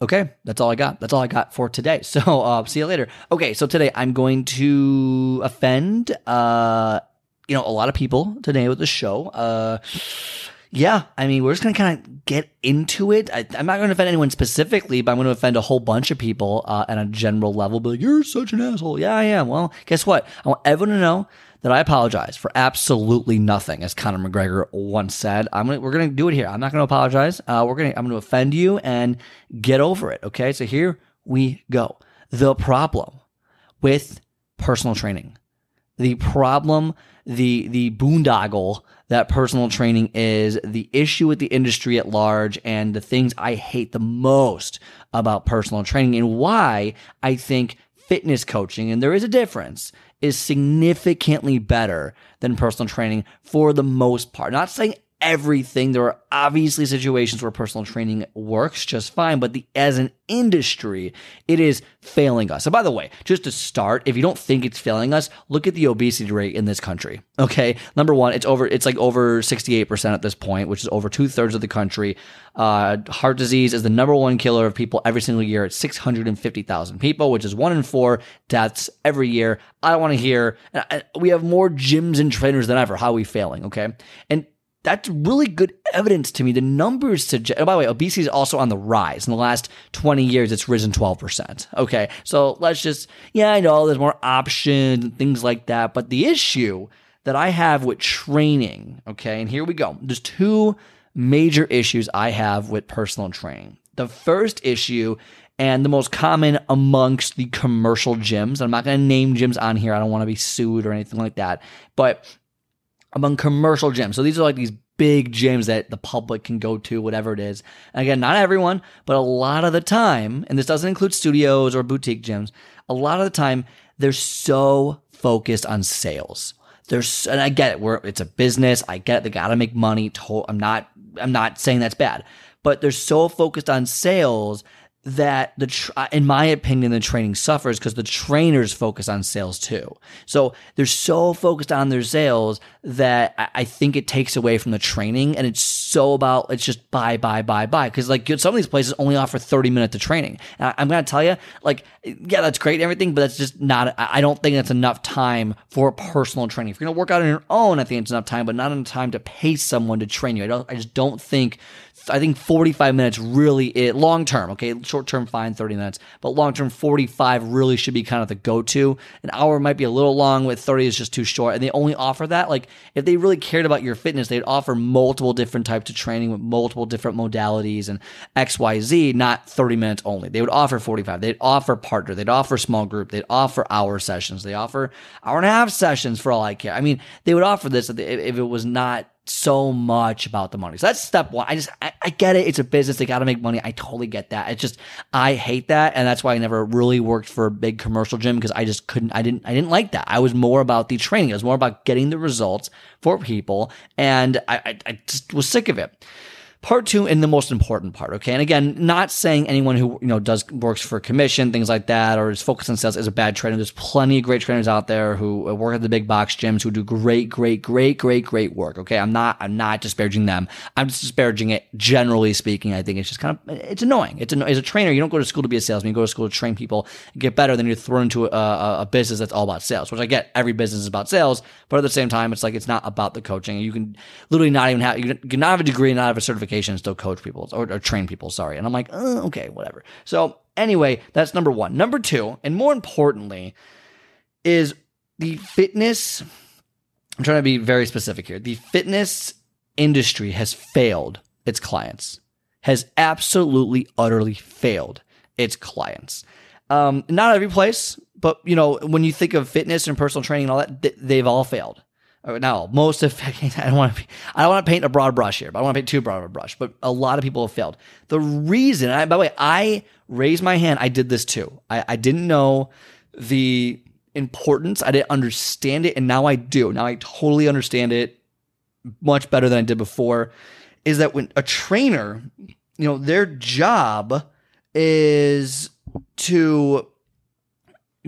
Okay, that's all I got. That's all I got for today. So, uh, see you later. Okay, so today I'm going to offend, uh, you know, a lot of people today with the show. Uh, yeah, I mean, we're just gonna kind of get into it. I, am not gonna offend anyone specifically, but I'm gonna offend a whole bunch of people uh, at a general level. But like, you're such an asshole. Yeah, I am. Well, guess what? I want everyone to know that I apologize for absolutely nothing, as Conor McGregor once said. I'm gonna, we're going to do it here. I'm not going to apologize. Uh, we're going to, I'm going to offend you and get over it. Okay. So here we go. The problem with personal training, the problem, the, the boondoggle that personal training is, the issue with the industry at large, and the things I hate the most about personal training and why I think fitness coaching, and there is a difference, is significantly better than personal training for the most part. Not saying everything. There are obviously situations where personal training works just fine, but the, as an industry, it is failing us. And by the way, just to start, if you don't think it's failing us, look at the obesity rate in this country. Okay. Number one, it's over, it's like over 68% at this point, which is over two thirds of the country. Uh, heart disease is the number one killer of people every single year. It's 650,000 people, which is one in four deaths every year. I don't want to hear, we have more gyms and trainers than ever. How are we failing? Okay. And that's really good evidence to me. The numbers suggest, oh, by the way, obesity is also on the rise. In the last 20 years, it's risen 12%. Okay. So let's just, yeah, I know there's more options and things like that. But the issue that I have with training, okay, and here we go. There's two major issues I have with personal training. The first issue and the most common amongst the commercial gyms. I'm not going to name gyms on here. I don't want to be sued or anything like that. But among commercial gyms. So these are like these big gyms that the public can go to, whatever it is. And again, not everyone, but a lot of the time, and this doesn't include studios or boutique gyms, a lot of the time, they're so focused on sales. There's, and I get it. We're, it's a business. I get it. They got to make money. I'm not, I'm not saying that's bad, but they're so focused on sales that the tra- uh, in my opinion the training suffers because the trainers focus on sales too. So they're so focused on their sales that I, I think it takes away from the training and it's so about it's just buy buy buy buy. Because like some of these places only offer 30 minutes of training. And I, am gonna tell you like yeah that's great and everything but that's just not i don't think that's enough time for personal training. If you're gonna work out on your own i think it's enough time but not enough time to pay someone to train you. I don't i just don't think I think 45 minutes really it long term, okay? Short term fine 30 minutes, but long term 45 really should be kind of the go-to. An hour might be a little long with 30 is just too short. And they only offer that like if they really cared about your fitness, they'd offer multiple different types of training with multiple different modalities and XYZ, not 30 minutes only. They would offer 45. They'd offer partner, they'd offer small group, they'd offer hour sessions, they offer hour and a half sessions for all I care. I mean, they would offer this if it was not so much about the money. So that's step one. I just, I, I get it. It's a business. They got to make money. I totally get that. It's just, I hate that. And that's why I never really worked for a big commercial gym because I just couldn't, I didn't, I didn't like that. I was more about the training. It was more about getting the results for people. And I, I, I just was sick of it. Part two, and the most important part, okay? And again, not saying anyone who, you know, does, works for commission, things like that, or is focused on sales is a bad trainer. There's plenty of great trainers out there who uh, work at the big box gyms who do great, great, great, great, great work, okay? I'm not, I'm not disparaging them. I'm just disparaging it generally speaking. I think it's just kind of, it's annoying. It's. As a trainer, you don't go to school to be a salesman. You go to school to train people, get better, then you're thrown into a, a, business that's all about sales, which I get. Every business is about sales, but at the same time, it's like, it's not about the coaching. You can literally not even have, you can not have a degree not have a certification and still coach people or, or train people. Sorry. And I'm like, oh, okay, whatever. So anyway, that's number one. Number two, and more importantly, is the fitness. I'm trying to be very specific here. The fitness industry has failed its clients, has absolutely, utterly failed its clients. Um, not every place, but you know, when you think of fitness and personal training and all that, they've all failed. Uh, now most of I don't want to. I don't want to paint a broad brush here, but I want to paint too broad of a brush. But a lot of people have failed. The reason, I, by the way, I raised my hand. I did this too. I, I didn't know the importance. I didn't understand it, and now I do. Now I totally understand it much better than I did before. Is that when a trainer, you know, their job is to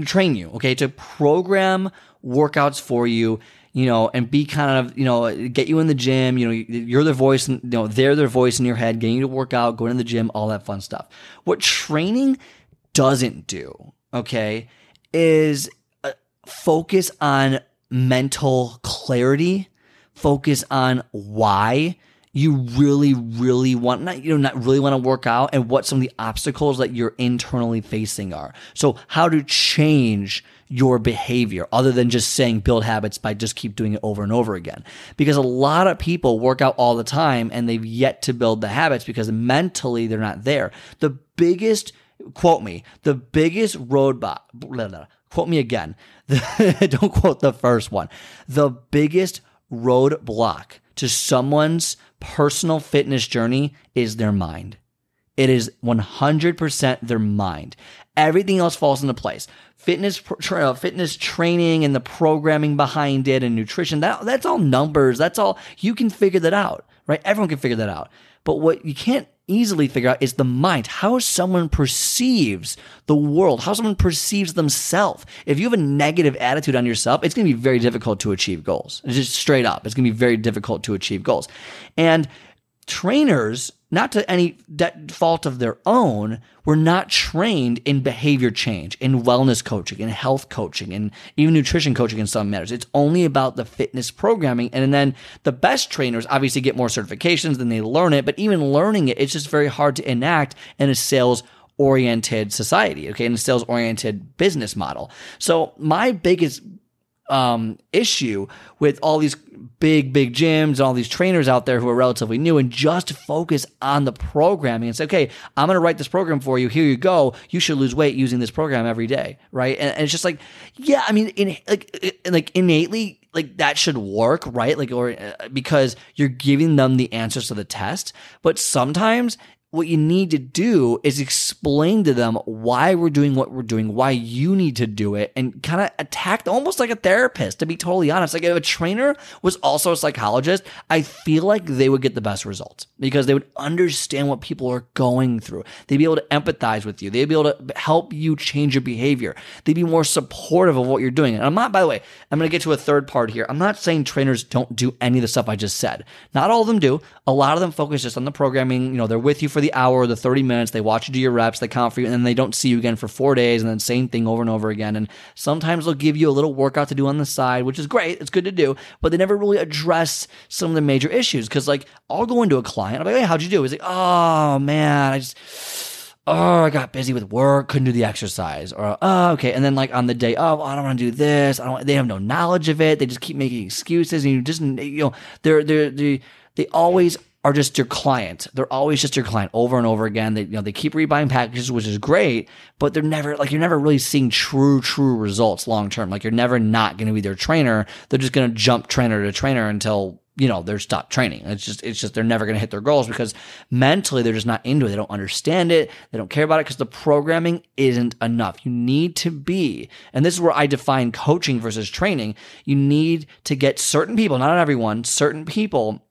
train you, okay, to program workouts for you, you know, and be kind of, you know, get you in the gym, you know, you're their voice, you know, they're their voice in your head, getting you to work out, going to the gym, all that fun stuff. What training doesn't do, okay, is uh, focus on mental clarity, focus on why you really, really want not you know not really want to work out and what some of the obstacles that you're internally facing are. So how to change your behavior other than just saying build habits by just keep doing it over and over again. Because a lot of people work out all the time and they've yet to build the habits because mentally they're not there. The biggest quote me, the biggest roadblock blah, blah, quote me again. don't quote the first one. The biggest roadblock to someone's personal fitness journey is their mind. It is 100% their mind. Everything else falls into place. Fitness, tra- uh, fitness training and the programming behind it and nutrition, that, that's all numbers. That's all, you can figure that out, right? Everyone can figure that out. But what you can't easily figure out is the mind, how someone perceives the world, how someone perceives themselves. If you have a negative attitude on yourself, it's going to be very difficult to achieve goals. It's just straight up. It's going to be very difficult to achieve goals. And trainers, not to any fault of their own, were not trained in behavior change, in wellness coaching, in health coaching, and even nutrition coaching in some matters. It's only about the fitness programming. And then the best trainers obviously get more certifications, then they learn it. But even learning it, it's just very hard to enact in a sales oriented society, okay, in a sales oriented business model. So my biggest um, issue with all these big, big gyms and all these trainers out there who are relatively new and just focus on the programming and say, okay, I'm going to write this program for you. Here you go. You should lose weight using this program every day. Right. And, and it's just like, yeah, I mean, in, like, like innately, like that should work, right? Like, or uh, because you're giving them the answers to the test. But sometimes what you need to do is explain to them why we're doing what we're doing, why you need to do it, and kind of attack almost like a therapist, to be totally honest. Like if a trainer was also a psychologist, I feel like they would get the best results because they would understand what people are going through. They'd be able to empathize with you. They'd be able to help you change your behavior. They'd be more supportive of what you're doing. And I'm not, by the way, I'm going to get to a third part here. I'm not saying trainers don't do any of the stuff I just said. Not all of them do. A lot of them focus just on the programming. You know, they're with you for the hour, the 30 minutes. They watch you do your reps, they count for you, and then they don't see you again for four days, and then same thing over and over again. And sometimes they'll give you a little workout to do on the side, which is great. It's good to do, but they never really address some of the major issues. Cause like I'll go into a client, I'm like, hey, how'd you do? He's like, oh man, I just, oh, I got busy with work, couldn't do the exercise, or oh, okay. And then like on the day, oh, I don't want to do this. I don't. They have no knowledge of it. They just keep making excuses, and you just, you know, they're they're they they always are just your client. They're always just your client over and over again. They, you know, they keep rebuying packages, which is great, but they're never like you're never really seeing true, true results long term. Like you're never not going to be their trainer. They're just going to jump trainer to trainer until you know they're stopped training. It's just, it's just they're never going to hit their goals because mentally they're just not into it. They don't understand it. They don't care about it because the programming isn't enough. You need to be, and this is where I define coaching versus training. You need to get certain people, not everyone, certain people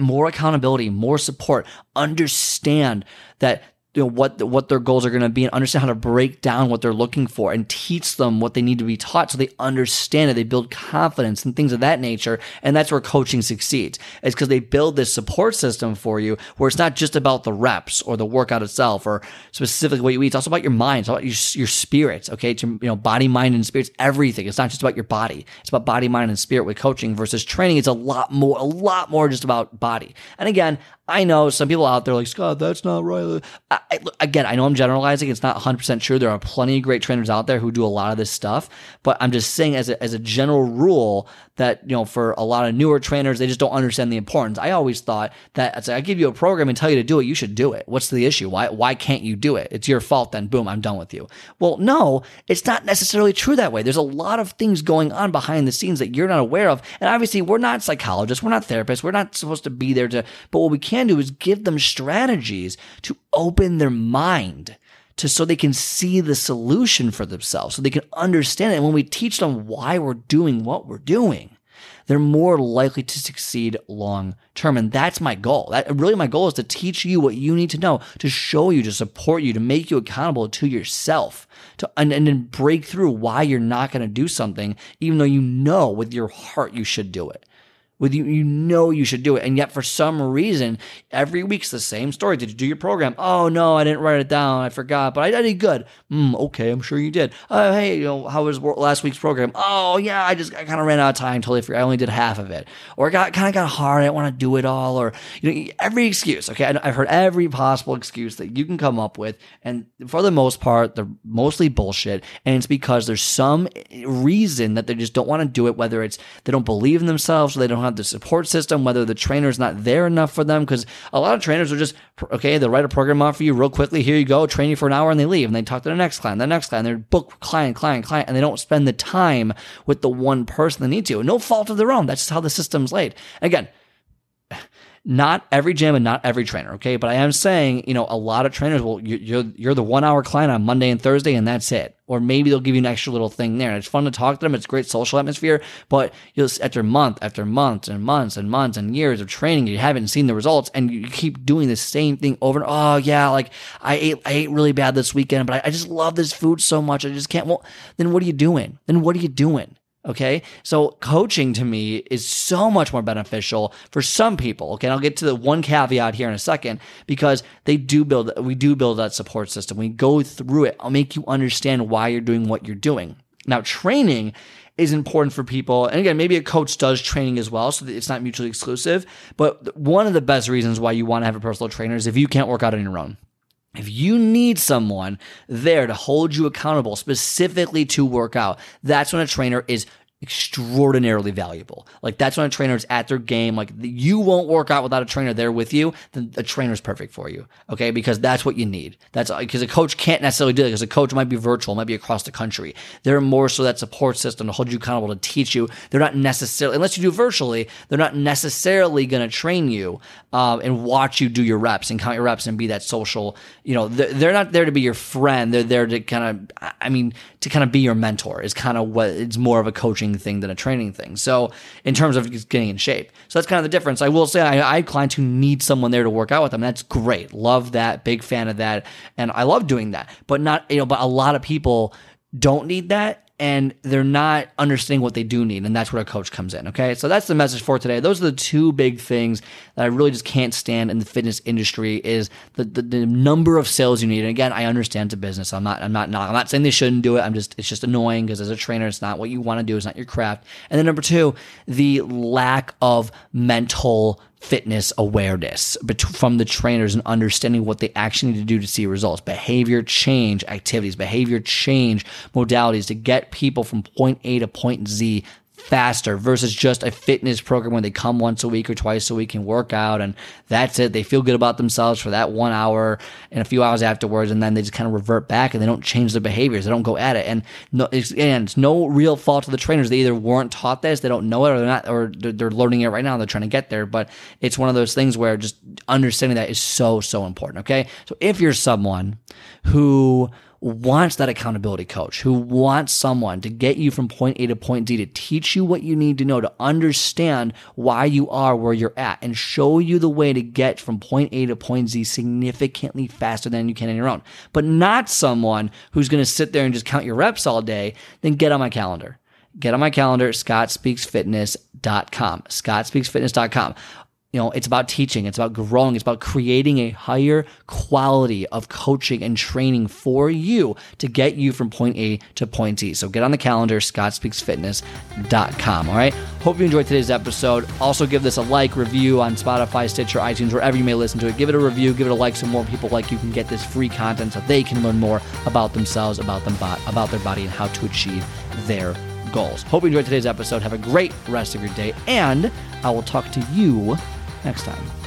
more accountability, more support, understand that you know what what their goals are going to be and understand how to break down what they're looking for and teach them what they need to be taught so they understand it they build confidence and things of that nature. And that's where coaching succeeds. It's because they build this support system for you where it's not just about the reps or the workout itself or specifically what you eat. It's also about your mind. It's about your, your spirits okay? It's your, you know body mind and spirits everything. It's not just about your body. It's about body mind and spirit with coaching versus training. It's a lot more a lot more just about body. And again I know some people out there like, Scott, that's not right. I, I, again, I know I'm generalizing. It's not 100% true. There are plenty of great trainers out there who do a lot of this stuff. But I'm just saying, as a, as a general rule, that, you know, for a lot of newer trainers, they just don't understand the importance. I always thought that I give you a program and tell you to do it, you should do it. What's the issue? Why, why can't you do it? It's your fault then. Boom, I'm done with you. Well, no, it's not necessarily true that way. There's a lot of things going on behind the scenes that you're not aware of. And obviously, we're not psychologists, we're not therapists, we're not supposed to be there to, but what we can do is give them strategies to open their mind to so they can see the solution for themselves, so they can understand it. And when we teach them why we're doing what we're doing, they're more likely to succeed long term. And that's my goal. That really my goal is to teach you what you need to know, to show you, to support you, to make you accountable to yourself, to and, and then break through why you're not going to do something, even though you know with your heart you should do it with you, you know you should do it. And yet for some reason, every week's the same story. Did you do your program? Oh no, I didn't write it down. I forgot, but I, did good. Mm, okay, I'm sure you did. Uh, hey, you know, how was last week's program? Oh yeah, I just I kind of ran out of time. Totally forgot. I only did half of it. Or it got kind of got hard. I didn't want to do it all. Or you know, every excuse. Okay, I've heard every possible excuse that you can come up with, and for the most part, they're mostly bullshit. And it's because there's some reason that they just don't want to do it. Whether it's they don't believe in themselves, or they don't have the support system, whether the trainer's not there enough for them. Because a lot of trainers are just, okay, they'll write a program off for you real quickly. Here you go, train you for an hour and they leave and they talk to the next client, the next client. They're book client, client, client, and they don't spend the time with the one person they need to. No fault of their own. That's just how the system's laid. Again, not every gym and not every trainer, okay? But I am saying, you know, a lot of trainers will you're you're the one hour client on Monday and Thursday, and that's it. Or maybe they'll give you an extra little thing there. It's fun to talk to them. It's great social atmosphere. But you'll after month after months and months and months and years of training, you haven't seen the results, and you keep doing the same thing over and oh yeah, like I ate I ate really bad this weekend, but I, I just love this food so much. I just can't. Well, then what are you doing? Then what are you doing? Okay. So coaching to me is so much more beneficial for some people. Okay. And I'll get to the one caveat here in a second because they do build, we do build that support system. We go through it. I'll make you understand why you're doing what you're doing. Now, training is important for people. And again, maybe a coach does training as well, so it's not mutually exclusive. But one of the best reasons why you want to have a personal trainer is if you can't work out on your own. If you need someone there to hold you accountable specifically to work out, that's when a trainer is extraordinarily valuable. Like that's when a trainer is at their game. Like you won't work out without a trainer there with you. Then the trainer is perfect for you. Okay. Because that's what you need. That's because a coach can't necessarily do it because a coach might be virtual, might be across the country. They're more so that support system to hold you accountable to teach you. They're not necessarily, unless you do virtually, they're not necessarily going to train you um, and watch you do your reps and count your reps and be that social, you know, they're, they're not there to be your friend. They're there to kind of, I mean, to kind of be your mentor is kind of what it's more of a coaching thing than a training thing. So in terms of getting in shape, so that's kind of the difference. I will say I, I have clients who need someone there to work out with them. That's great. Love that. Big fan of that, and I love doing that. But not you know, but a lot of people don't need that and they're not understanding what they do need. And that's where a coach comes in. Okay. So that's the message for today. Those are the two big things that I really just can't stand in the fitness industry is the, the, the number of sales you need. And again, I understand it's a business. I'm not, I'm not, not I'm not saying they shouldn't do it. I'm just, it's just annoying because as a trainer, it's not what you want to do. It's not your craft. And then number two, the lack of mental fitness awareness from the trainers and understanding what they actually need to do to see results, behavior change activities, behavior change modalities to get people from point A to point Z faster versus just a fitness program where they come once a week or twice a week and work out and that's it. They feel good about themselves for that one hour and a few hours afterwards and then they just kind of revert back and they don't change their behaviors. They don't go at it. And no, it's, and it's no real fault of the trainers. They either weren't taught this, they don't know it or they're not, or they're, they're learning it right now. They're trying to get there. But it's one of those things where just understanding that is so, so important. Okay. So if you're someone who wants that accountability coach, who wants someone to get you from point A to point D to teach you what you need to know to understand why you are where you're at and show you the way to get from point A to point Z significantly faster than you can on your own. But not someone who's going to sit there and just count your reps all day, then get on my calendar. Get on my calendar, scottspeaksfitness.com. Scottspeaksfitness.com you know, it's about teaching, it's about growing, it's about creating a higher quality of coaching and training for you to get you from point A to point Z. So get on the calendar, scottspeaksfitness.com. All right. Hope you enjoyed today's episode. Also, give this a like, review on Spotify, Stitcher, iTunes, wherever you may listen to it. Give it a review, give it a like, so more people like you can get this free content so they can learn more about themselves, about them, about their body, and how to achieve their goals. Hope you enjoyed today's episode. Have a great rest of your day, and I will talk to you next time.